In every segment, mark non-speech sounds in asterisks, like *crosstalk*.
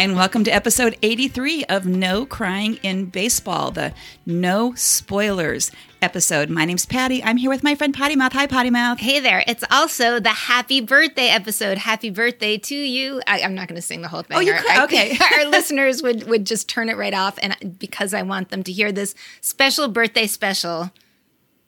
And welcome to episode 83 of No Crying in Baseball, the No Spoilers episode. My name's Patty. I'm here with my friend Potty Mouth. Hi, Potty Mouth. Hey there. It's also the happy birthday episode. Happy birthday to you. I, am not going to sing the whole thing. Oh, you our, could? Okay. *laughs* Our, our *laughs* listeners would, would just turn it right off. And because I want them to hear this special birthday special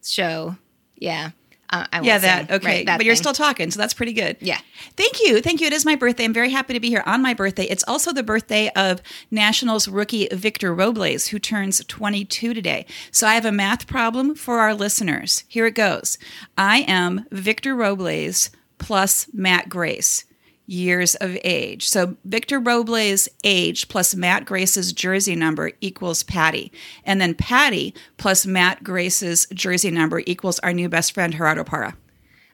show. Yeah. Uh, I yeah, that sing, okay, right, that but you're thing. still talking, so that's pretty good. Yeah. Thank you, thank you. It is my birthday. I'm very happy to be here on my birthday. It's also the birthday of Nationals rookie Victor Robles, who turns 22 today. So I have a math problem for our listeners. Here it goes. I am Victor Robles plus Matt Grace years of age. So Victor Robles' age plus Matt Grace's jersey number equals Patty. And then Patty plus Matt Grace's jersey number equals our new best friend Gerardo Parra.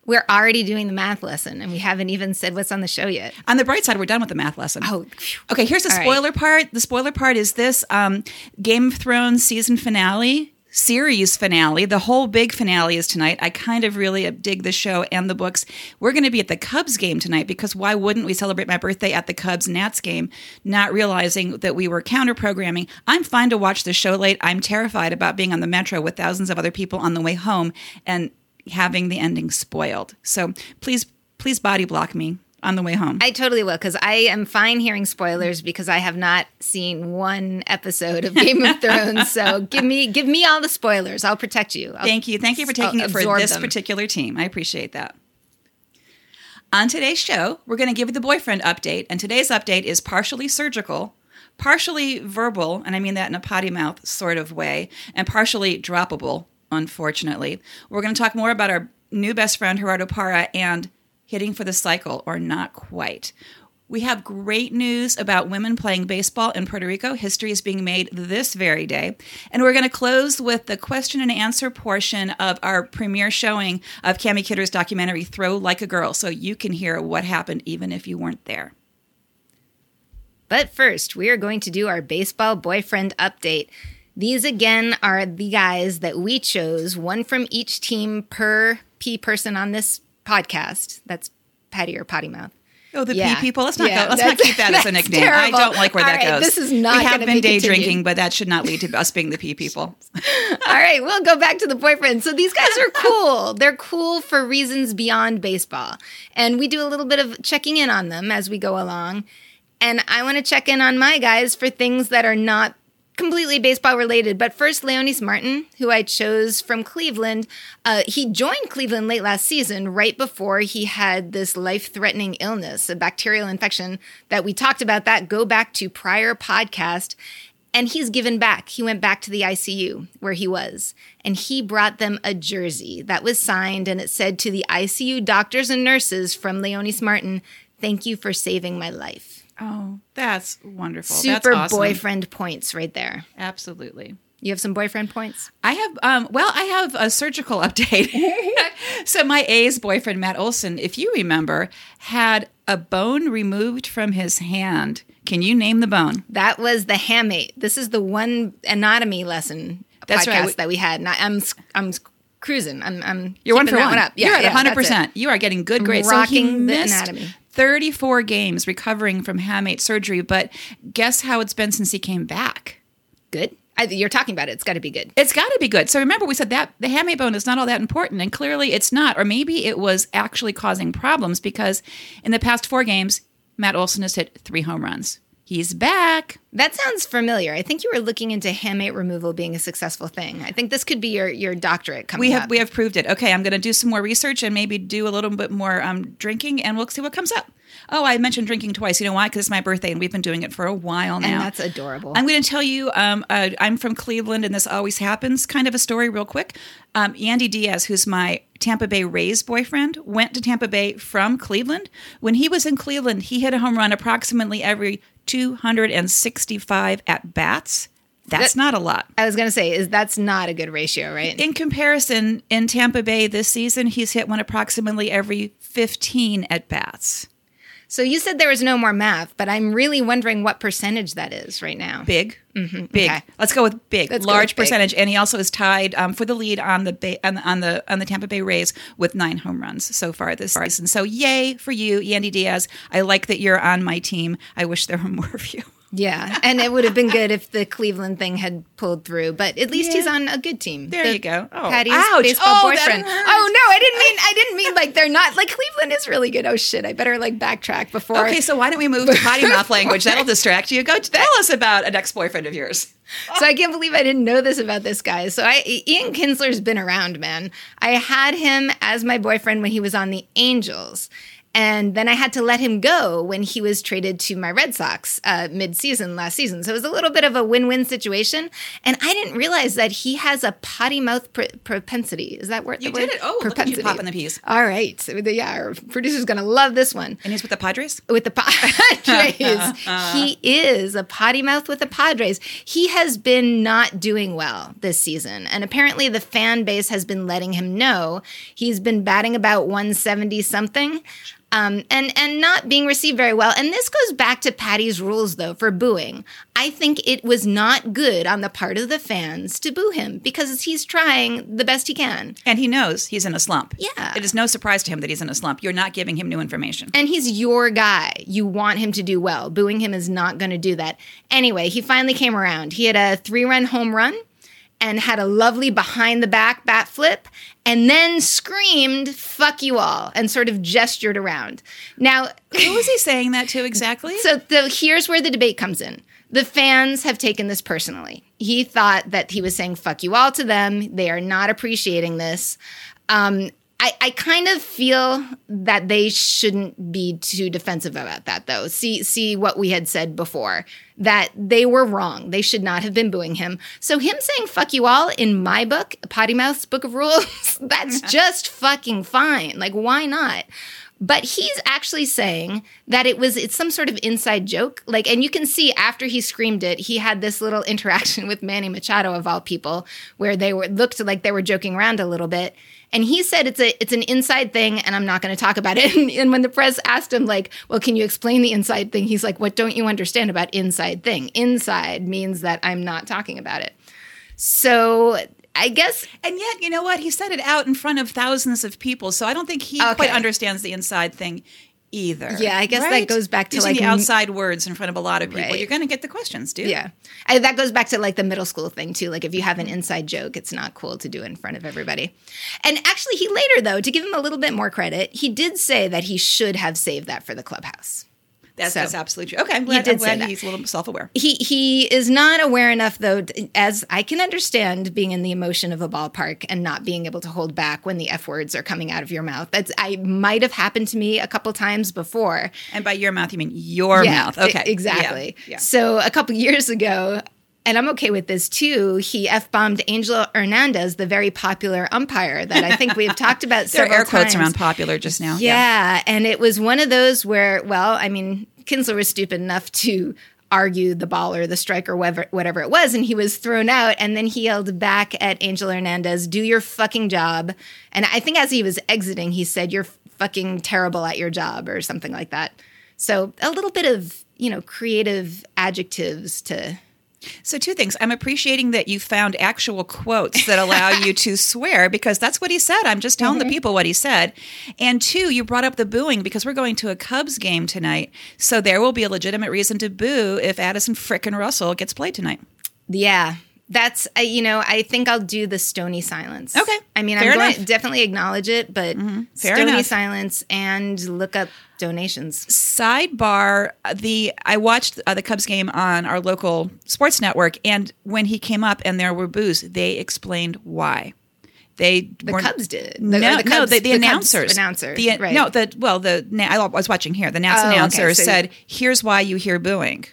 We're already doing the math lesson, and we haven't even said what's on the show yet. On the bright side, we're done with the math lesson. Oh, phew. Okay, here's the All right. spoiler part. The spoiler part is this um, Game of Thrones season finale, series finale. The whole big finale is tonight. I kind of really dig the show and the books. We're going to be at the Cubs game tonight because why wouldn't we celebrate my birthday at the Cubs Nats game, not realizing that we were counter programming? I'm fine to watch the show late. I'm terrified about being on the metro with thousands of other people on the way home and having the ending spoiled. So please, please body block me on the way home. I totally will because I am fine hearing spoilers because I have not seen one episode of Game of *laughs* Thrones. So give me give me all the spoilers. I'll protect you. I'll- Thank you. Thank you for taking I'll it for this them. particular team. I appreciate that. On today's show, we're going to give you the boyfriend update, and today's update is partially surgical, partially verbal, and I mean that in a potty mouth sort of way, and partially droppable, unfortunately. We're going to talk more about our new best friend, Gerardo Parra, and hitting for the cycle, or not quite. We have great news about women playing baseball in Puerto Rico. History is being made this very day. And we're going to close with the question and answer portion of our premiere showing of Cami Kidder's documentary, Throw Like a Girl, so you can hear what happened even if you weren't there. But first, we are going to do our baseball boyfriend update. These again are the guys that we chose, one from each team per P person on this podcast. That's Patty or Potty Mouth. Oh, the Yeah. pee people. Let's not Yeah, go. Let's not keep that as a *laughs* nickname. I don't like where All that right, goes. this is not We have been be day continued. drinking, but that should not lead to us being the pee *laughs* people. All right, we'll go back to the boyfriend. So these guys are cool. They're cool for reasons beyond baseball. And we do a little bit of checking in on them as we go along. And I want to check in on my guys for things that are not completely baseball related. But first, Leonys Martin, who I chose from Cleveland, uh, he joined Cleveland late last season, right before he had this life threatening illness, a bacterial infection that we talked about. That go back to prior podcast. And he's given back. He went back to the ICU where he was, and he brought them a jersey that was signed, and it said to the ICU doctors and nurses from Leonys Martin, "Thank you for saving my life." Oh, that's wonderful. Super that's awesome. boyfriend points right there. Absolutely. You have some boyfriend points. I have, um, well, I have a surgical *laughs* update. *laughs* so, my A's boyfriend, Matt Olson, if you remember, had a bone removed from his hand. Can you name the bone? That was the hamate. This is the one anatomy lesson That's podcast right. that we had. And I'm I'm cruising. I'm I'm You're one for one. up. Yeah, You're at yeah, 100%. You are getting good grades. rocking so he the anatomy. 34 games recovering from hamate surgery, but guess how it's been since he came back? Good. I, you're talking about it. It's got to be good. It's got to be good. So remember, we said that the hamate bone is not all that important, and clearly it's not. Or maybe it was actually causing problems because in the past four games, Matt Olson has hit three home runs. He's back. That sounds familiar. I think you were looking into hamate removal being a successful thing. I think this could be your your doctorate coming We have up. we have proved it. Okay, I'm going to do some more research and maybe do a little bit more um, drinking, and we'll see what comes up. Oh, I mentioned drinking twice. You know why? Because it's my birthday, and we've been doing it for a while now. and that's adorable. I'm going to tell you, um, uh, I'm from Cleveland, and this always happens. Kind of a story, real quick. Um, Yandy Diaz, who's my Tampa Bay Rays boyfriend, went to Tampa Bay from Cleveland. When he was in Cleveland, he hit a home run approximately every 265 at bats. That's That- not a lot. I was going to say is that's not a good ratio, right? In comparison, in Tampa Bay this season, he's hit one approximately every 15 at bats. So you said there was no more math, but I'm really wondering what percentage that is right now. Big, big. okay. Let's go with big, Let's large with big. percentage, and he also is tied um, for the lead on the Bay, on, on the on the Tampa Bay Rays with nine home runs so far this season. So yay for you, Yandy Diaz! I like that you're on my team. I wish there were more of you. *laughs* Yeah, and it would have been good if the Cleveland thing had pulled through, but at least Yeah. he's on a good team. There The- you go. Oh, Patty's ouch. Oh, baseball Oh, boyfriend. Oh no, I didn't mean I didn't mean like they're not like Cleveland is really good. Oh shit, I better like backtrack before. Okay, so why don't we move to potty *laughs* mouth language? That'll distract you. Go tell us about an ex boyfriend of yours. So I can't believe I didn't know this about this guy. So I Ian Kinsler's been around, man. I had him as my boyfriend when he was on the Angels. And then I had to let him go when he was traded to my Red Sox uh, mid-season last season. So it was a little bit of a win-win situation. And I didn't realize that he has a potty mouth pr- propensity. Is that word? You did word? it. Oh, look at you popping the peas. All right. Yeah, our producer's going to love this one And he's with the Padres? with the Padres. *laughs* he is a potty mouth with the Padres. He has been not doing well this season. And apparently the fan base has been letting him know he's been batting about 170 something. Um, and and not being received very well. And this goes back to Patty's rules, though, for booing. I think it was not good on the part of the fans to boo him because he's trying the best he can. And he knows he's in a slump. Yeah. It is no surprise to him that he's in a slump. You're not giving him new information. And he's your guy. You want him to do well. Booing him is not going to do that. Anyway, he finally came around. He had a three run home run and had a lovely behind the back bat flip and then screamed, fuck you all, and sort of gestured around. Now, Who was he saying that to exactly? so the, here's where the debate comes in. The fans have taken this personally. He thought that he was saying "fuck you all" to them. They are not appreciating this. Um, I, I kind of feel that they shouldn't be too defensive about that, though. See, see what we had said before that they were wrong. They should not have been booing him. So him saying "fuck you all" in my book, Potty Mouth's book of rules, *laughs* that's *laughs* just fucking fine. Like, why not? But he's actually saying that it was it's some sort of inside joke. Like and you can see after he screamed it, he had this little *laughs* interaction with Manny Machado of all people where they were looked like they were joking around a little bit. And he said it's a it's an inside thing and I'm not going to talk about it. *laughs* And, and when the press asked him like, "Well, can you explain the inside thing?" He's like, "What don't you understand about inside thing? Inside means that I'm not talking about it." So, I guess And yet, you know what? He said it out in front of thousands of people, so I don't think he Okay. quite understands the inside thing either. Yeah, I guess that goes back to, Using like, the outside words in front of a lot of people. Right. You're going to get the questions, dude. Yeah. I, that goes back to like the middle school thing too. Like if you have an inside joke, it's not cool to do in front of everybody. And actually, he later, though, to give him a little bit more credit, he did say that he should have saved that for the clubhouse. That's, So- that's absolutely true. Okay, I'm glad, did I'm glad he's a little self-aware. He he is not aware enough though, as I can understand being in the emotion of a ballpark and not being able to hold back when the f words are coming out of your mouth. That's I might have happened to me a couple times before. And by your mouth, you mean your Yeah, mouth. Okay, exactly. Yeah. yeah. So a couple years ago, and I'm okay with this too. He f bombed Angel Hernandez, the very popular umpire that I think we've talked about. *laughs* There are air quotes times. around popular just now. Yeah, and it was one of those where, well, I mean, Kinsler was stupid enough to argue the ball or the strike or whatever, whatever it was, and he was thrown out. And then he yelled back at Angel Hernandez, "Do your fucking job." And I think as he was exiting, he said, "You're fucking terrible at your job" or something like that. So a little bit of you know creative adjectives to So two things. I'm appreciating that you found actual quotes that allow you to *laughs* swear because that's what he said. I'm just telling Mm-hmm. the people what he said. And two, you brought up the booing because we're going to a Cubs game tonight. So there will be a legitimate reason to boo if Addison frickin' Russell gets played tonight. Yeah. That's I you know I think I'll do the stony silence. Okay. I mean Fair I'm going enough. definitely acknowledge it, but Fair stony enough. silence and look up donations. Sidebar: the I watched uh, the Cubs game on our local sports network, and when he came up and there were boos, they explained why. They The Cubs did. The- no, the no, Cubs- the, the, the Cubs announcers, announcer, the, right. no, the well, the na- I was watching here. The Nats Oh, okay, announcer so- said, "Here's why you hear booing,"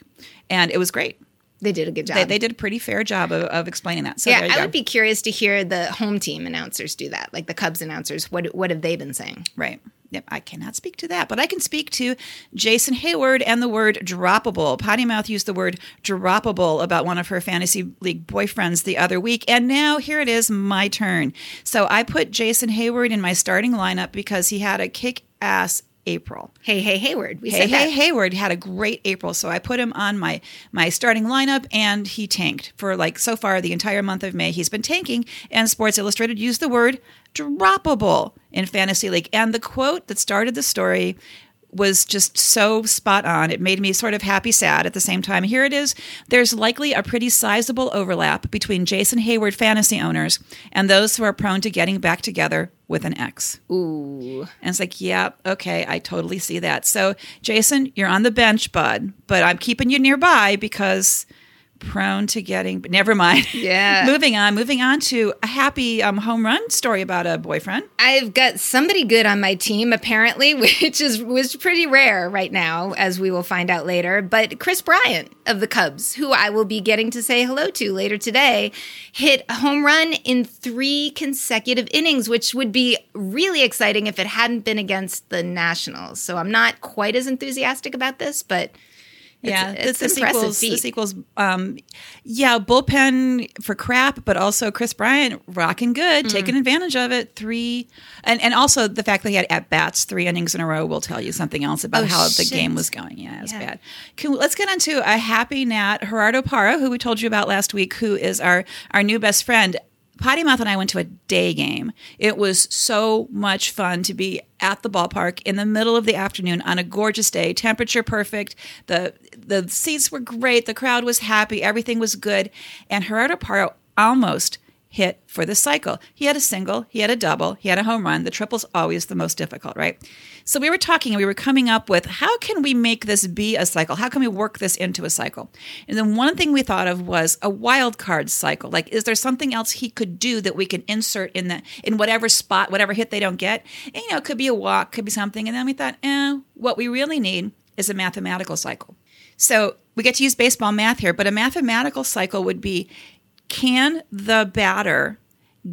and it was great. They did a good job. They, they did a pretty fair job of, of explaining that. So yeah, I go. would be curious to hear the home team announcers do that, like the Cubs announcers. What what have they been saying? Right. I cannot speak to that, but I can speak to Jason Heyward and the word droppable. Potty Mouth used the word droppable about one of her fantasy league boyfriends the other week. And now here it is, my turn. So I put Jason Heyward in my starting lineup because he had a kick ass April. Hey, hey, Heyward. We Hey, said hey, that. Heyward had a great April, so I put him on my my starting lineup, and he tanked for like so far the entire month of May. He's been tanking, and Sports Illustrated used the word droppable in fantasy league, and the quote that started the story was just so spot on. It made me sort of happy sad at the same time. Here it is. There's likely a pretty sizable overlap between Jason Heyward fantasy owners and those who are prone to getting back together with an ex. Ooh. And it's like, yeah, okay, I totally see that. So, Jason, you're on the bench, bud, but I'm keeping you nearby because prone to getting. But never mind. *laughs* Yeah. moving on. Moving on to a happy um, home run story about a boyfriend. I've got somebody good on my team, apparently, *laughs* which is was pretty rare right now, as we will find out later. But Kris Bryant of the Cubs, who I will be getting to say hello to later today, hit a home run in three consecutive innings, which would be really exciting if it hadn't been against the Nationals. So I'm not quite as enthusiastic about this, but yeah, it's the, the impressive sequels. The sequels. Um, yeah, bullpen for crap, but also Kris Bryant rocking Mm. good, taking advantage of it. Three, and and also the fact that he had at bats three innings in a row will tell you something else about Oh, how the game was going. Yeah, it was Yeah. bad. Can, let's get on to a happy Nat Gerardo Parra, who we told you about last week, who is our our new best friend. Potty Mouth and I went to a day game. It was so much fun to be at the ballpark in the middle of the afternoon on a gorgeous day, temperature perfect. The the seats were great, the crowd was happy, everything was good, and Gerardo Parra almost hit for the cycle. He had a single, he had a double, he had a home run. The triple's always the most difficult, right? So we were talking and we were coming up with how can we make this be a cycle? How can we work this into a cycle? And then one thing we thought of was a wild card cycle. Like, is there something else he could do that we can insert in the in whatever spot, whatever hit they don't get? And, you know, it could be a walk, could be something. And then we thought, eh, what we really need is a mathematical cycle. So we get to use baseball math here, but a mathematical cycle would be can the batter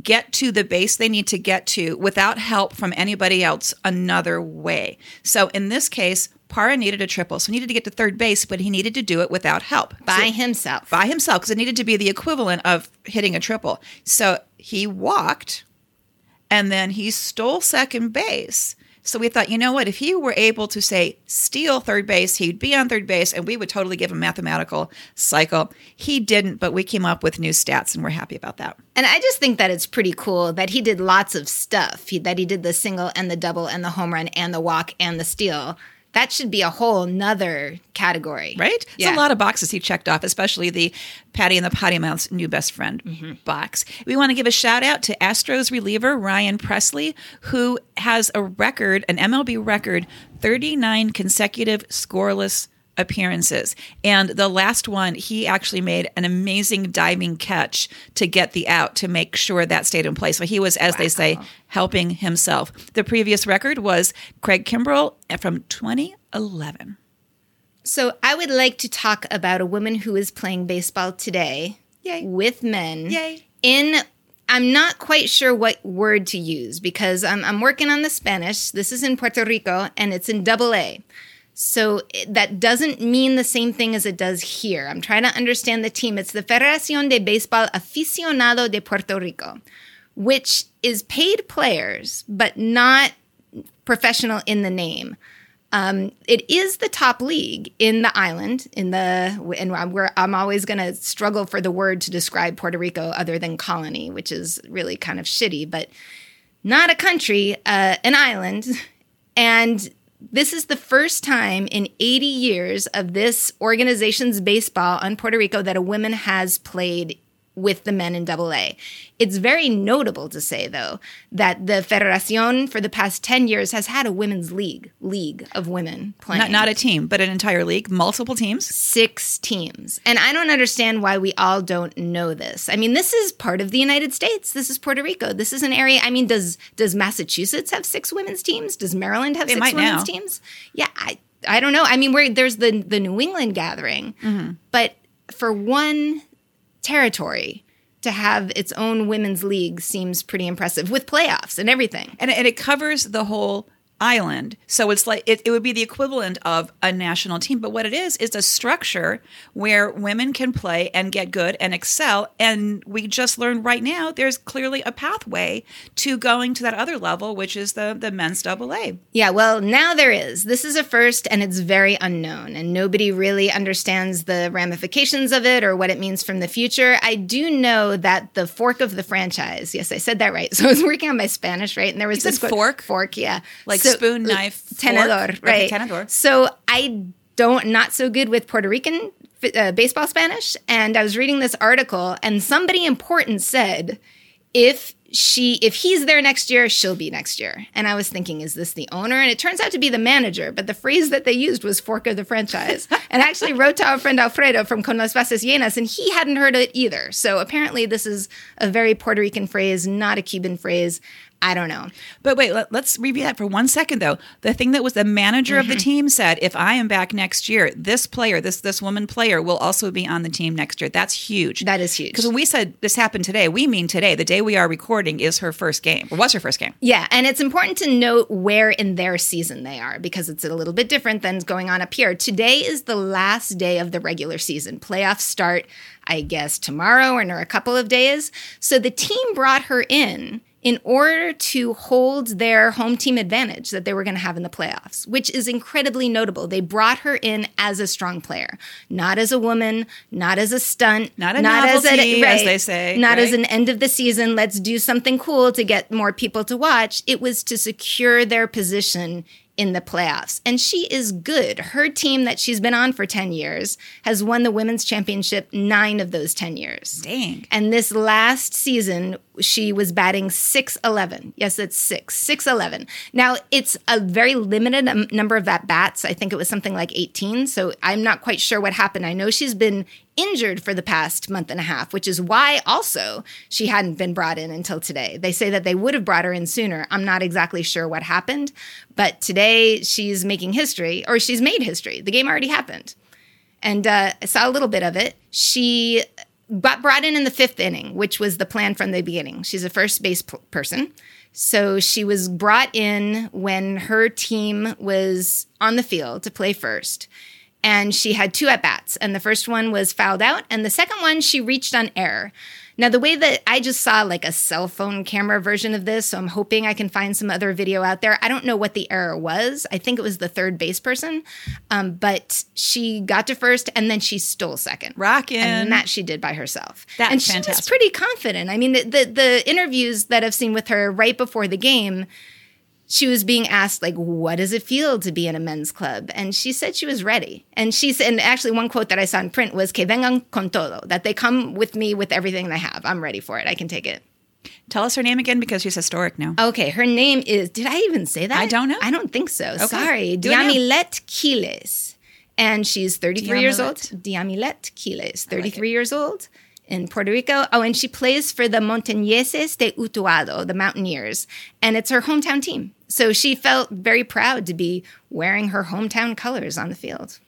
get to the base they need to get to without help from anybody else another way? So in this case, Parra needed a triple, so he needed to get to third base, but he needed to do it without help. by So- himself. by himself because it needed to be the equivalent of hitting a triple. So he walked and then he stole second base. So we thought, you know what? If he were able to say steal third base, he'd be on third base and we would totally give him mathematical cycle. He didn't, but we came up with new stats and we're happy about that. And I just think that it's pretty cool that he did lots of stuff. He, that he did the single and the double and the home run and the walk and the steal. That should be a whole nother category. Right? Yeah. It's a lot of boxes he checked off, especially the Patty and the Potty Mouth's new best friend Mm-hmm. box. We want to give a shout out to Astros reliever Ryan Pressly, who has a record, an MLB record, 39 consecutive scoreless appearances. And the last one, he actually made an amazing diving catch to get the out to make sure that stayed in place. So he was, as they say, helping himself. The previous record was Craig Kimbrel from 2011. So I would like to talk about a woman who is playing baseball today Yay. with men. Yay. In I'm not quite sure what word to use because I'm, I'm working on the Spanish. This is in Puerto Rico and it's in double A. So that doesn't mean the same thing as it does here. I'm trying to understand the team. It's the Federación de Béisbol Aficionado de Puerto Rico, which is paid players, but not professional in the name. Um, it is the top league in the island. In the and I'm, always going to struggle for the word to describe Puerto Rico other than colony, which is really kind of shitty, but not a country, uh, an island. And this is the first time in 80 years of this organization's baseball on Puerto Rico that a woman has played with the men in double A. It's very notable to say, though, that the Federacion for the past 10 years has had a women's league, league of women playing. Not, not a team, but an entire league, multiple teams. six teams. And I don't understand why we all don't know this. I mean, this is part of the United States. This is Puerto Rico. This is an area. I mean, does does Massachusetts have six women's teams? Does Maryland have They six women's now. teams? Yeah, I I don't know. I mean, where there's the the New England gathering, Mm-hmm. but for one territory to have its own women's league seems pretty impressive with playoffs and everything. And, and it covers the whole island. So it's like it, it would be the equivalent of a national team. But what it is is a structure where women can play and get good and excel. And we just learned right now there's clearly a pathway to going to that other level, which is the the men's double A. Yeah, well, now there is. This is a first and it's very unknown and nobody really understands the ramifications of it or what it means from the future. I do know that the fork of the franchise, yes, I said that right. *laughs* So I was working on my Spanish, right? And there was You this fork? Fork, yeah. Like So- spoon, knife, tenedor, fork? Right? tenedor. So I don't not so good with Puerto Rican uh, baseball Spanish, and I was reading this article, and somebody important said if she if he's there next year she'll be next year and i was thinking is this the owner and it turns out to be the manager but the phrase that they used was fork of the franchise *laughs* and i actually wrote to our friend alfredo from con las bases llenas and he hadn't heard it either so apparently this is a very puerto rican phrase not a cuban phrase i don't know But wait, let, us review that for one second, though. The thing that was the manager of the Mm-hmm. team said, if I am back next year, this player, this this woman player, will also be on the team next year. That's huge. That is huge. Because when we said this happened today, we mean today. The day we are recording is her first game, or was her first game. Yeah, and it's important to note where in their season they are because it's a little bit different than going on up here. Today is the last day of the regular season. Playoffs start, I guess, tomorrow or in a couple of days. So the team brought her in in order to hold their home team advantage that they were going to have in the playoffs, which is incredibly notable. They brought her in as a strong player, not as a woman, not as a stunt, Not a novelty, as they say, not as an end of the season, let's do something cool to get more people to watch. It was to secure their position in the playoffs. And she is good. Her team that she's been on for 10 years has won the women's championship nine of those 10 years. Dang. And this last season, she was batting 6'11. Yes, it's six, 6'11. Now, it's a very limited um, number of at bats. I think it was something like 18. So I'm not quite sure what happened. I know she's been injured for the past month and a half, which is why also she hadn't been brought in until today. They say that they would have brought her in sooner. I'm not exactly sure what happened, but today she's making history, or she's made history. The game already happened and uh, I saw a little bit of it. She got brought in in the fifth inning, which was the plan from the beginning. She's a first base p- person. So she was brought in when her team was on the field to play first. And she had two at bats. And the first one was fouled out. And the second one, she reached on error. Now, the way that I just saw like a cell phone camera version of this, so I'm hoping I can find some other video out there. I don't know what the error was. I think it was the third base person, um, but she got to first and then she stole second. Rockin'. And that she did by herself. That's and she was fantastic. pretty confident. I mean, the, the the interviews that I've seen with her right before the game, she was being asked like, "What does it feel to be in a men's club?" And she said she was ready. And she said, and actually, one quote that I saw in print was "Que vengan con todo," that they come with me with everything they have. I'm ready for it. I can take it. Tell us her name again because she's historic now. Okay, her name is. Did I even say that? I don't know. I don't think so. Sorry, Do it now. Diamilet Quiles, and she's 33 years old. Diamilet. Diamilet Quiles, 33 years old in Puerto Rico. Oh, and she plays for the Montañeses de Utuado, the Mountaineers, and it's her hometown team. So she felt very proud to be wearing her hometown colors on the field.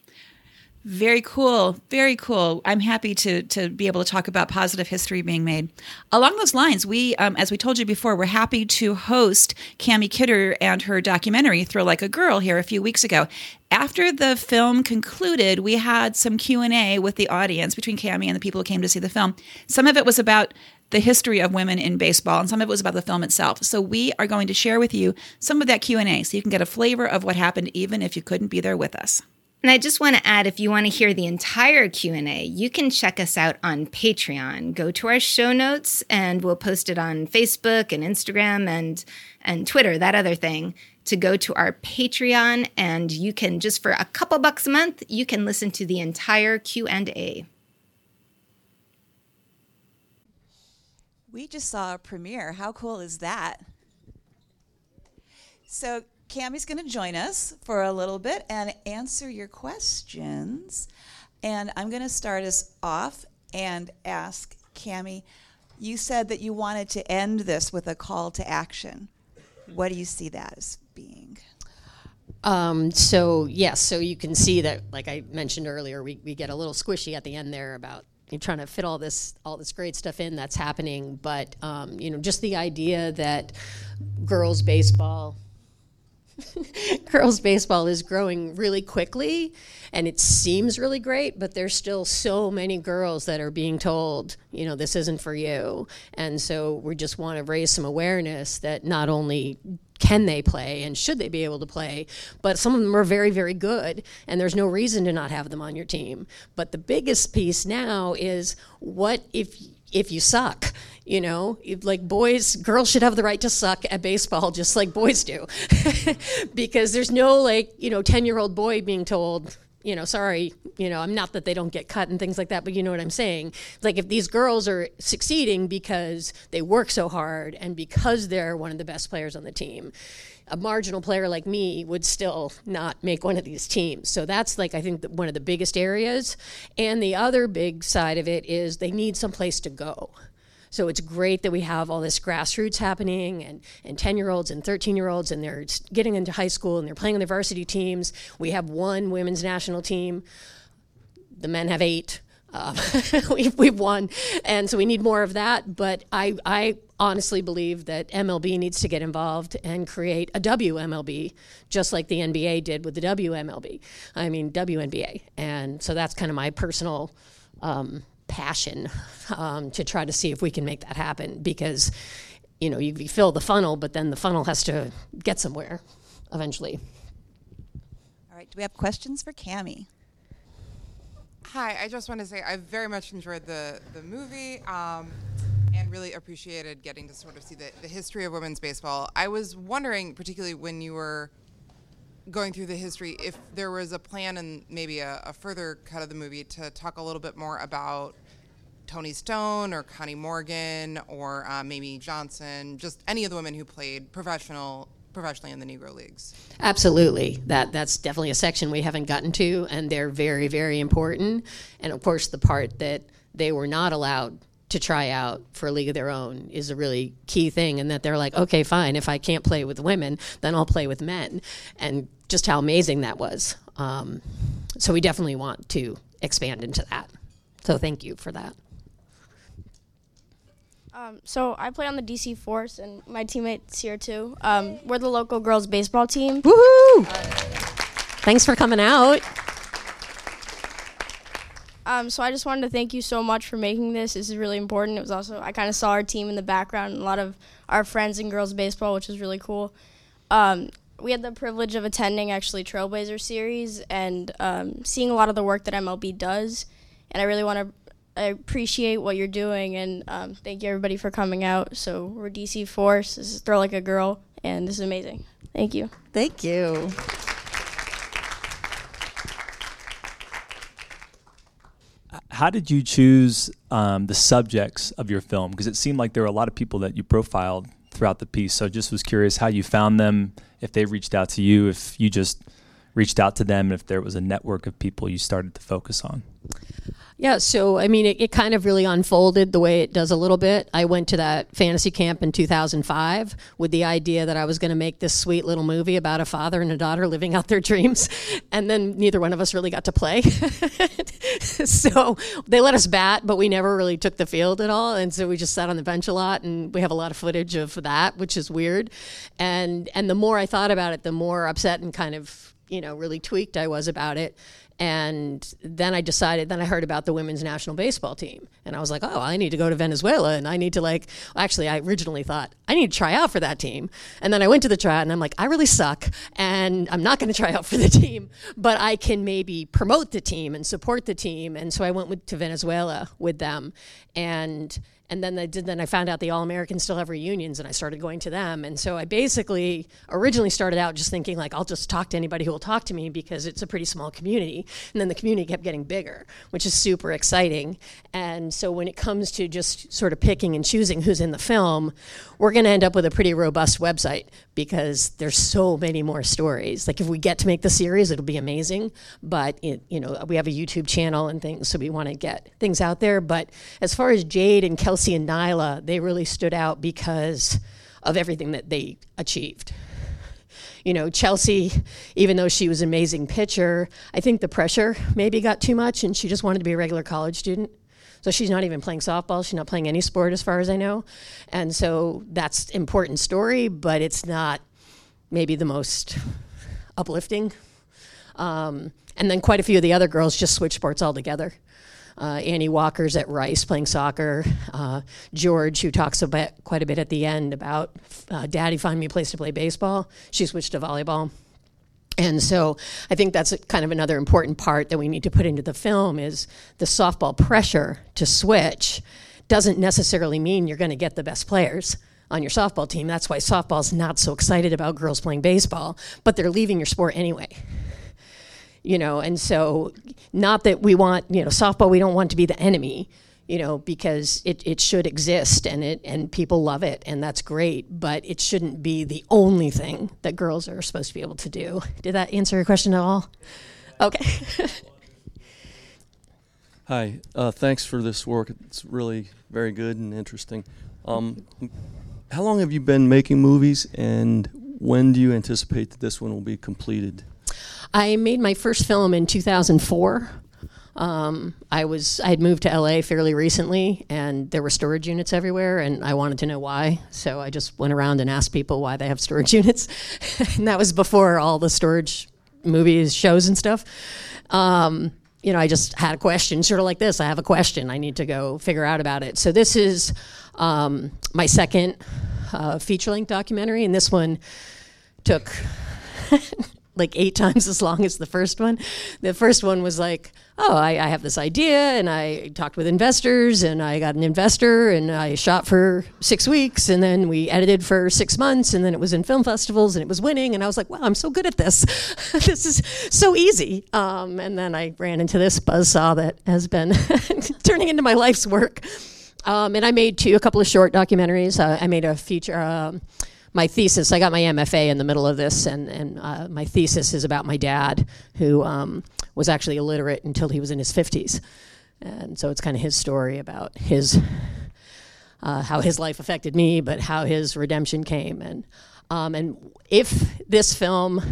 Very cool. Very cool. I'm happy to to be able to talk about positive history being made. Along those lines, we, um, as we told you before, we're happy to host Cami Kidder and her documentary "Throw Like a Girl" here a few weeks ago. After the film concluded, we had some Q and A with the audience between Cami and the people who came to see the film. Some of it was about the history of women in baseball, and some of it was about the film itself. So we are going to share with you some of that Q and A, so you can get a flavor of what happened, even if you couldn't be there with us. And I just want to add if you want to hear the entire Q&A, you can check us out on Patreon. Go to our show notes and we'll post it on Facebook and Instagram and and Twitter, that other thing, to go to our Patreon and you can just for a couple bucks a month, you can listen to the entire Q&A. We just saw a premiere. How cool is that? So, Cami's going to join us for a little bit and answer your questions. And I'm going to start us off and ask Cami, you said that you wanted to end this with a call to action. What do you see that as being? Um, so yes, so you can see that, like I mentioned earlier, we, we get a little squishy at the end there about you trying to fit all this all this great stuff in that's happening, but um, you know, just the idea that girls baseball. *laughs* girls baseball is growing really quickly and it seems really great but there's still so many girls that are being told you know this isn't for you. And so we just want to raise some awareness that not only can they play and should they be able to play but some of them are very very good and there's no reason to not have them on your team. But the biggest piece now is what if if you suck you know? Like boys girls should have the right to suck at baseball just like boys do. *laughs* Because there's no like you know 10 year old boy being told you know sorry you know i'm not that they don't get cut and things like that but you know what i'm saying? Like if these girls are succeeding because they work so hard and because they're one of the best players on the team a marginal player like me would still not make one of these teams. So that's like I think one of the biggest areas. And the other big side of it is they need some place to go. So it's great that we have all this grassroots happening and, and 10 year olds and 13 year olds, and they're getting into high school and they're playing on the varsity teams. We have one women's national team, the men have eight. Uh, *laughs* we've, we've won, and so we need more of that. But I, I honestly believe that MLB needs to get involved and create a WMLB, just like the NBA did with the WMLB. I mean WNBA, and so that's kind of my personal um, passion um, to try to see if we can make that happen because you know you, you fill the funnel but then the funnel has to get somewhere eventually. All right. Do we have questions for cami? Hi. I just want to say i very much enjoyed the, the movie. Um, and really appreciated getting to sort of see the, the history of women's baseball i was wondering particularly when you were going through the history, if there was a plan and maybe a, a, further cut of the movie to talk a little bit more about Toni Stone or Connie Morgan or uh, Mamie Johnson, just any of the women who played professional professionally in the Negro leagues. Absolutely, that that's definitely a section we haven't gotten to, and they're very very important. And of course, the part that they were not allowed to try out for a league of their own is a really key thing and that they're like okay fine if i can't play with women then i'll play with men and just how amazing that was um, so we definitely want to expand into that so thank you for that um, so I play on the DC Force, and my teammates here too. Um, we're the local girls baseball team. Woohoo! Thanks for coming out. Um, so I just wanted to thank you so much for making this. This is really important. It was also I kind of saw our team in the background, and a lot of our friends in girls baseball, which is really cool. Um, we had the privilege of attending actually Trailblazer series and um, seeing a lot of the work that MLB does, and I really want to appreciate what you're doing, and um, thank you everybody for coming out. So we're DC Force. This is Throw Like a Girl, and this is amazing. Thank you. Thank you. How did you choose um, the subjects of your film? Because it seemed like there were a lot of people that you profiled throughout the piece. So just was curious how you found them, if they reached out to you, if you just reached out to them, if there was a network of people you started to focus on. Yeah, so I mean, it, it, kind of really unfolded the way it does a little bit. I went to that fantasy camp in 2005 with the idea that I was going to make this sweet little movie about a father and a daughter living out their dreams. And then neither one of us really got to play. *laughs* so they let us bat, but we never really took the field at all. And so we just sat on the bench a lot and we have a lot of footage of that, which is weird. And, and the more I thought about it, the more upset and kind of, you know, really tweaked I was about it. And then I decided, then I heard about the women's national baseball team. And I was like, oh, I need to go to Venezuela and I need to, like, actually, I originally thought, I need to try out for that team. And then I went to the tryout and I'm like, I really suck and I'm not going *laughs* to try out for the team, but I can maybe promote the team and support the team. And so I went with, to Venezuela with them. And and then I did. Then I found out the All Americans still have reunions, and I started going to them. And so I basically originally started out just thinking like I'll just talk to anybody who will talk to me because it's a pretty small community. And then the community kept getting bigger, which is super exciting. And so when it comes to just sort of picking and choosing who's in the film, we're going to end up with a pretty robust website because there's so many more stories. Like if we get to make the series, it'll be amazing. But it, you know, we have a YouTube channel and things, so we want to get things out there. But as far as Jade and Kelsey and Nyla, they really stood out because of everything that they achieved. You know, Chelsea, even though she was an amazing pitcher, I think the pressure maybe got too much, and she just wanted to be a regular college student. So she's not even playing softball. She's not playing any sport as far as I know. And so that's important story, but it's not maybe the most uplifting. Um, and then quite a few of the other girls just switch sports altogether. Uh, Annie Walker's at Rice playing soccer. Uh, George, who talks about quite a bit at the end about uh, Daddy find me a place to play baseball. She switched to volleyball. And so I think that's kind of another important part that we need to put into the film is the softball pressure to switch doesn't necessarily mean you're going to get the best players on your softball team. That's why softball's not so excited about girls playing baseball, but they're leaving your sport anyway. You know, and so not that we want, you know, softball we don't want to be the enemy, you know, because it, it should exist and it and people love it and that's great, but it shouldn't be the only thing that girls are supposed to be able to do. Did that answer your question at all? Okay. *laughs* Hi, uh, thanks for this work. It's really very good and interesting. Um, how long have you been making movies, and when do you anticipate that this one will be completed? I made my first film in 2004. Um, I was I had moved to LA fairly recently, and there were storage units everywhere, and I wanted to know why. So I just went around and asked people why they have storage *laughs* units, and that was before all the storage movies, shows, and stuff. Um, you know, I just had a question, sort of like this. I have a question. I need to go figure out about it. So this is um, my second uh, feature length documentary, and this one took *laughs* like eight *laughs* times as long as the first one. The first one was like, oh, I, I, have this idea, and I talked with investors, and I got an investor, and I shot for six weeks, and then we edited for six months, and then it was in film festivals, and it was winning, and I was like, wow, I'm so good at this. *laughs* this is so easy. Um, and then I ran into this buzzsaw that has been *laughs* turning into my life's work. Um, and I made two, a couple of short documentaries. Uh, I made a feature. Um, my thesis, I got my MFA in the middle of this, and, and uh, my thesis is about my dad, who um, was actually illiterate until he was in his 50s. And so it's kind of his story about his, uh, how his life affected me, but how his redemption came. And, um, and if this film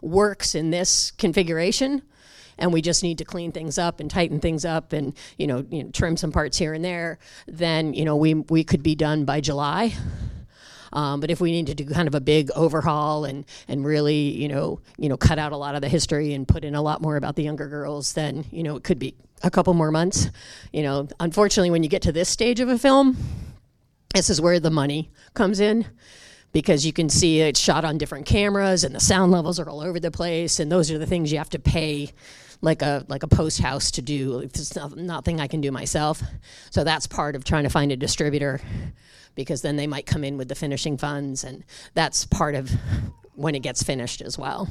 works in this configuration, and we just need to clean things up and tighten things up and you know, you know trim some parts here and there, then you know we we could be done by July. Um, but if we need to do kind of a big overhaul and and really you know you know cut out a lot of the history and put in a lot more about the younger girls, then you know it could be a couple more months. You know, unfortunately, when you get to this stage of a film, this is where the money comes in because you can see it's shot on different cameras and the sound levels are all over the place. And those are the things you have to pay like a like a post house to do it's not, nothing i can do myself. So that's part of trying to find a distributor because then they might come in with the finishing funds, and that's part of when it gets finished as well.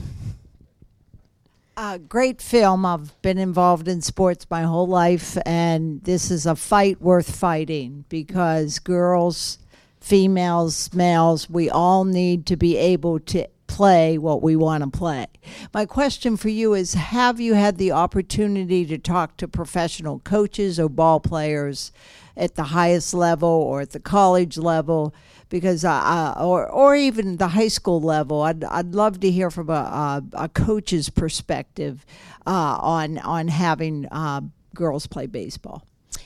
A great film. I've been involved in sports my whole life, and this is a fight worth fighting because girls, females, males, we all need to be able to play what we want to play. My question for you is Have you had the opportunity to talk to professional coaches or ball players at the highest level or at the college level because uh, or or even the high school level. I'd I'd love to hear from a a, a coach's perspective uh, on on having uh, girls play baseball.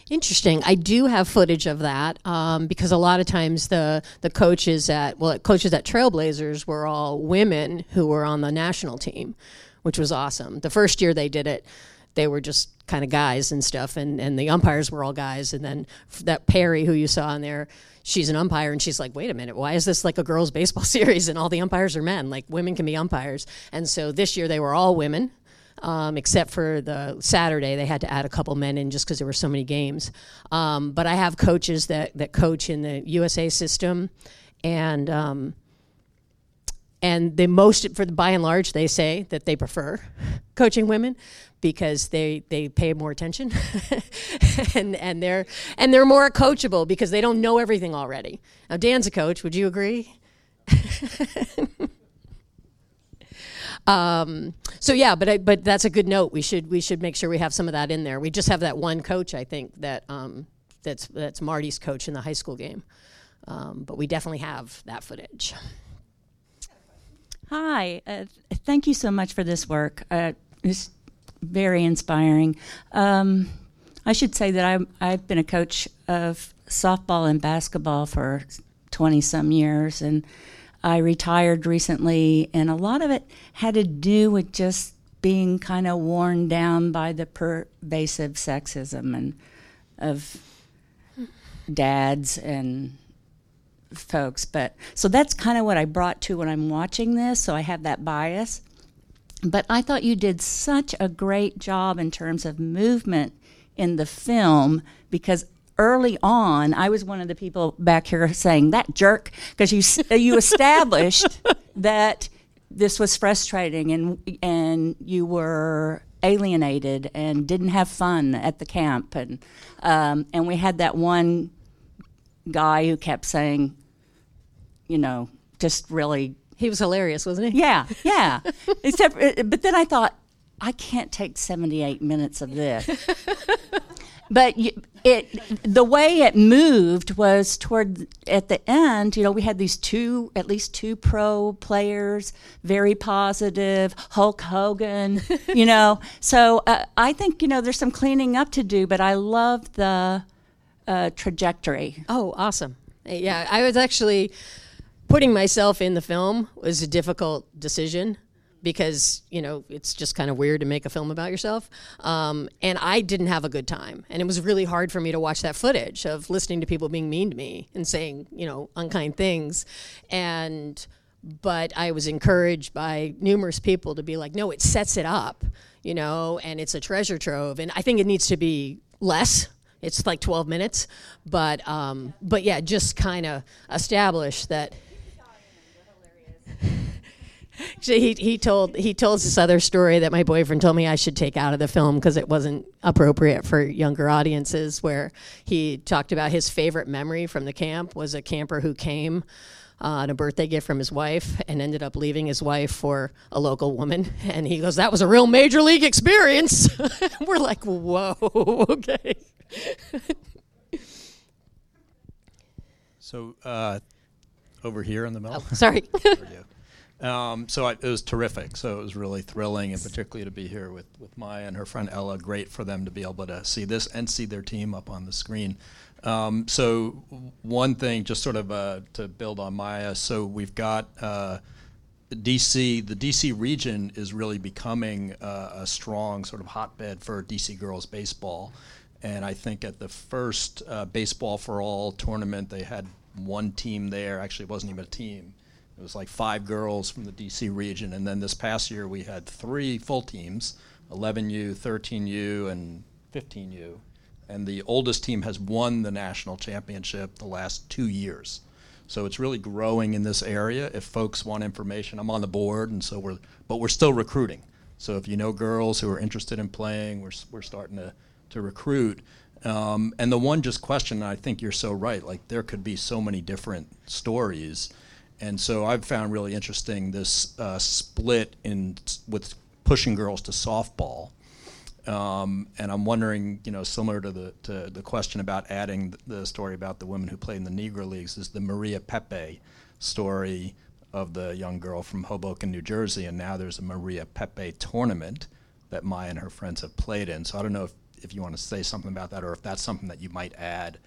Interesting. I do have footage of that um, because a lot of times the the coaches at well coaches at Trailblazers were all women who were on the national team, which was awesome. The first year they did it, they were just kind of guys and stuff, and, and the umpires were all guys. And then that Perry, who you saw in there, she's an umpire, and she's like, wait a minute, why is this like a girls' baseball *laughs* series and all the umpires are men? Like, women can be umpires. And so this year they were all women. Um, except for the Saturday, they had to add a couple men in just because there were so many games. Um, but I have coaches that, that coach in the USA system, and um, and the most for the by and large they say that they prefer *laughs* coaching women because they they pay more attention *laughs* and and they're and they're more coachable because they don't know everything already. Now Dan's a coach, would you agree? *laughs* um, so yeah, but I, but that's a good note. We should we should make sure we have some of that in there. We just have that one coach, I think that um, that's that's Marty's coach in the high school game, um, but we definitely have that footage. Hi, uh, thank you so much for this work. Uh, very inspiring. Um, I should say that I'm, I've been a coach of softball and basketball for 20 some years, and I retired recently, and a lot of it had to do with just being kind of worn down by the pervasive sexism and of dads and folks. But so that's kind of what I brought to when I'm watching this. So I have that bias. But I thought you did such a great job in terms of movement in the film because early on I was one of the people back here saying that jerk because you you established *laughs* that this was frustrating and and you were alienated and didn't have fun at the camp. And um, and we had that one guy who kept saying you know just really He was hilarious, wasn't he? yeah yeah *laughs* except uh, but then I thought I can't take 78 minutes of this *laughs* but you, it the way it moved was toward at the end you know we had these two at least two pro players very positive hulk hogan *laughs* you know so uh, i think you know there's some cleaning up to do but i love the uh, trajectory Oh, awesome. Yeah, I was actually putting myself in the film was a difficult decision because, you know, it's just kind of weird to make a film about yourself. Um, and I didn't have a good time. And it was really hard for me to watch that footage of listening to people being mean to me and saying, you know, unkind things. And but I was encouraged by numerous people to be like, no, it sets it up, you know, and it's a treasure trove. And I think it needs to be less. It's like 12 minutes, but um, but yeah, just kind of establish that. *laughs* He, he told he told this other story that my boyfriend told me I should take out of the film because it wasn't appropriate for younger audiences. Where he talked about his favorite memory from the camp was a camper who came uh, on a birthday gift from his wife and ended up leaving his wife for a local woman. *laughs* And he goes, "That was a real major league experience." *laughs* We're like, "Whoa, okay." So uh, over here in the middle. Sorry. *laughs* We go. Um, so I, it was terrific. So it was really thrilling, and particularly to be here with, with Maya and her friend Ella. Great for them to be able to see this and see their team up on the screen. Um, so one thing, just sort of uh, to build on Maya. So we've got uh, DC. The DC region is really becoming uh, a strong sort of hotbed for DC girls baseball. And I think at the first uh, baseball for all tournament, they had one team there. Actually, it wasn't even a team. It was like five girls from the DC region. And then this past year, we had three full teams 11U, 13U, and 15U. And the oldest team has won the national championship the last two years. So it's really growing in this area. If folks want information, I'm on the board, and so we're, but we're still recruiting. So if you know girls who are interested in playing, we're, we're starting to, to recruit. Um, and the one just question, I think you're so right, like there could be so many different stories. And so I've found really interesting this uh, split in with pushing girls to softball. Um, and I'm wondering, you know, similar to the to the question about adding the story about the women who played in the Negro Leagues is the Maria Pepe story of the young girl from Hoboken, New Jersey, and now there's a Maria Pepe tournament that Maya and her friends have played in. So I don't know if, if you want to say something about that or if that's something that you might add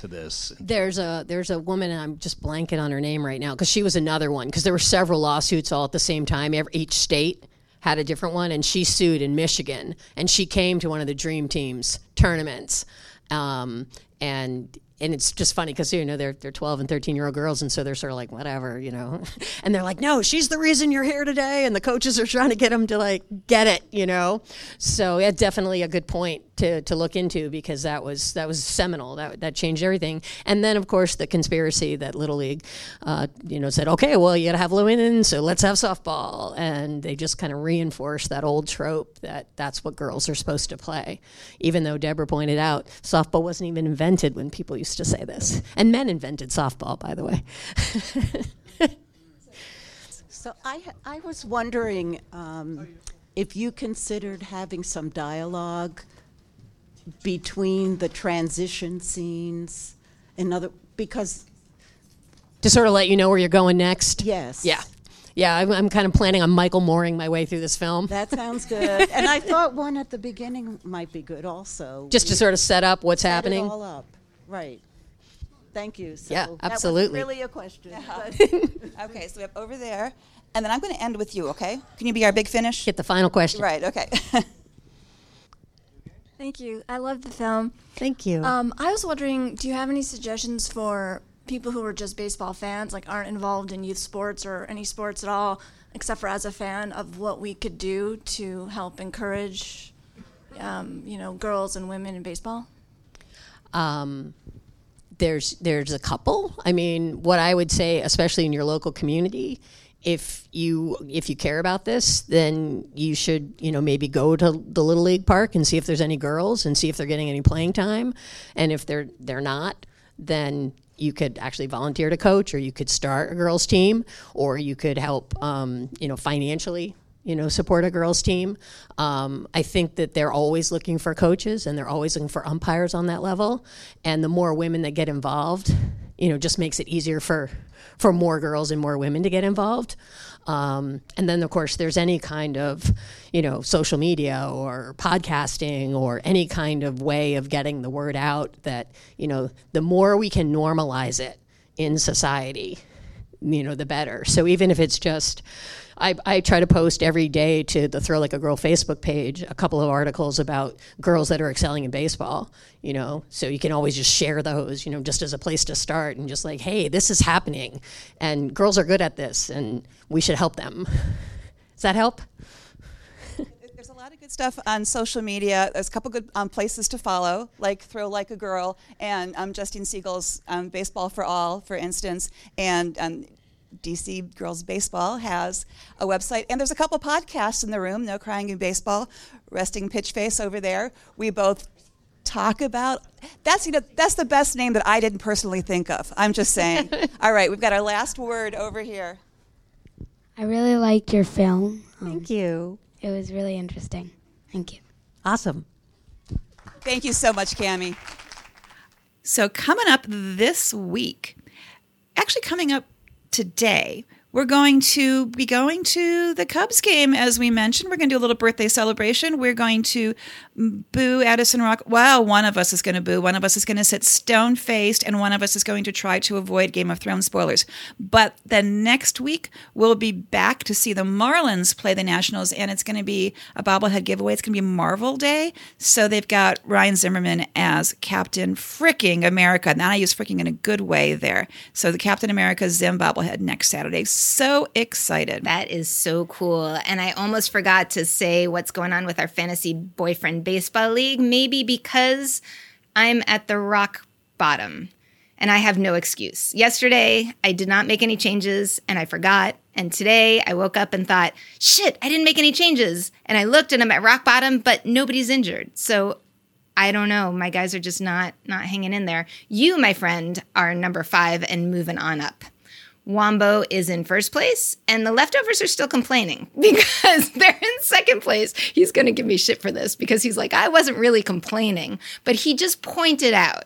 to this. There's a there's a woman and I'm just blanking on her name right now because she was another one because there were several lawsuits all at the same time. Every, each state had a different one, and she sued in Michigan, and she came to one of the Dream Teams tournaments, um, and. And it's just funny because you know they're they're 12 and 13 year old girls, and so they're sort of like whatever, you know, *laughs* and they're like, no, she's the reason you're here today, and the coaches are trying to get them to like get it, you know. So yeah, definitely a good point to, to look into because that was that was seminal. That that changed everything. And then of course the conspiracy that Little League, uh, you know, said okay, well you got to have women, so let's have softball, and they just kind of reinforced that old trope that that's what girls are supposed to play. Even though Deborah pointed out softball wasn't even invented when people used to say this, and men invented softball, by the way. *laughs* So I, I was wondering um, if you considered having some dialogue between the transition scenes, in other because to sort of let you know where you're going next. yes, Yeah. Yeah, I'm, I'm kind of planning on Michael Mooring my way through this film. that *laughs* sounds good. and I thought one at the beginning might be good also. just to sort of set up what's Set it happening. all up, right? Thank you. So Yeah, absolutely. wasn't really a question. but- *laughs* Okay, so we have over there, and then I'm going to end with you. Okay? Can you be our big finish? Get the final question. Right. Okay. *laughs* Thank you. I love the film. Thank you. Um, I was wondering, do you have any suggestions for people who are just baseball fans, like aren't involved in youth sports or any sports at all, except for as a fan, of what we could do to help encourage, um, you know, girls and women in baseball? Um, there's there's a couple. I mean, what I would say, especially in your local community, if you if you care about this, then you should you know maybe go to the little league park and see if there's any girls and see if they're getting any playing time, and if they're they're not, then you could actually volunteer to coach, or you could start a girls team, or you could help um, you know financially you know, support a girls team. Um, I think that they're always looking for coaches and they're always looking for umpires on that level. And the more women that get involved, you know, just makes it easier for for more girls and more women to get involved. Um, and then, of course, there's any kind of, you know, social media or podcasting or any kind of way of getting the word out that, you know, the more we can normalize it in society, you know, the better. So even if it's just, I, I try to post every day to the Throw Like a Girl Facebook page a couple of articles about girls that are excelling in baseball, you know, so you can always just share those, you know, just as a place to start and just like, hey, this is happening and girls are good at this and we should help them. Does that help? There's a lot of good stuff on social media. There's a couple good um, places to follow, like Throw Like a Girl and um, Justine Siegel's um, Baseball for All, for instance, and um, DC Girls Baseball has a website. And there's a couple podcasts in the room. No Crying in Baseball, Resting Pitch Face over there. We both talk about that's you know that's the best name that I didn't personally think of. I'm just saying. *laughs* All right, we've got our last word over here. I really liked your film. Thank you. It was really interesting. Thank you. Awesome. Thank you so much, Cami. So, coming up this week, actually coming up today, we're going to be going to the Cubs game, as we mentioned. We're going to do a little birthday celebration. We're going to boo Addison Rock. Well, one of us is going to boo. One of us is going to sit stone faced, and one of us is going to try to avoid Game of Thrones spoilers. But then next week, we'll be back to see the Marlins play the Nationals, and it's going to be a bobblehead giveaway. It's going to be Marvel Day. So they've got Ryan Zimmerman as Captain Fricking America. Now I use fricking in a good way there. So the Captain America Zim bobblehead next Saturday. So excited. That is so cool. And I almost forgot to say what's going on with our fantasy boyfriend baseball league. Maybe because I'm at the rock bottom and I have no excuse. Yesterday, I did not make any changes and I forgot. And today, I woke up and thought, shit, I didn't make any changes. And I looked and I'm at rock bottom, but nobody's injured. So I don't know. My guys are just not not hanging in there. You, my friend, are number five and moving on up. Wombo is in first place, and the leftovers are still complaining *laughs* because they're in second place. He's going to give me shit for this because he's like, I wasn't really complaining, but he just pointed out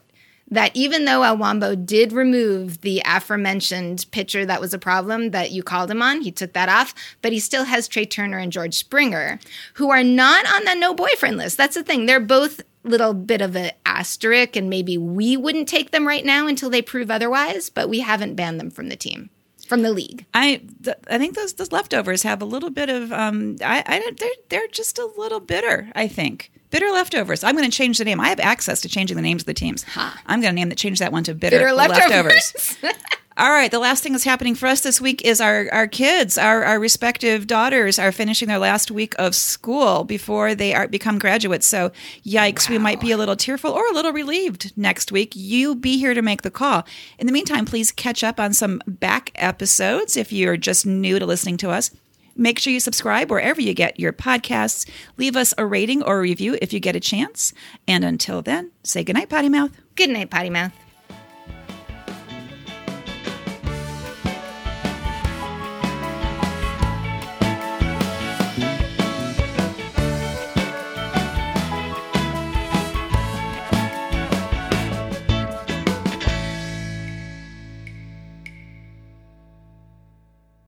that even though Wombo did remove the aforementioned pitcher that was a problem that you called him on, he took that off, but he still has Trea Turner and George Springer, who are not on the no boyfriend list. That's the thing. They're both little bit of an asterisk, and maybe we wouldn't take them right now until they prove otherwise, but we haven't banned them from the team, from the league. I th- I think those those leftovers have a little bit of um I, I don't- they're they're just a little bitter. I think bitter leftovers. I'm going to change the name. I have access to changing the names of the teams. I'm going to name that change that one to bitter, Bitter leftovers. *laughs* All right. The last thing that's happening for us this week is our, our kids, our, our respective daughters are finishing their last week of school before they are become graduates. So, yikes, we might be a little tearful or a little relieved next week. You be here to make the call. In the meantime, please catch up on some back episodes if you're just new to listening to us. Make sure you subscribe wherever you get your podcasts. Leave us a rating or a review if you get a chance. And until then, say goodnight, Potty Mouth. Good night, Potty Mouth.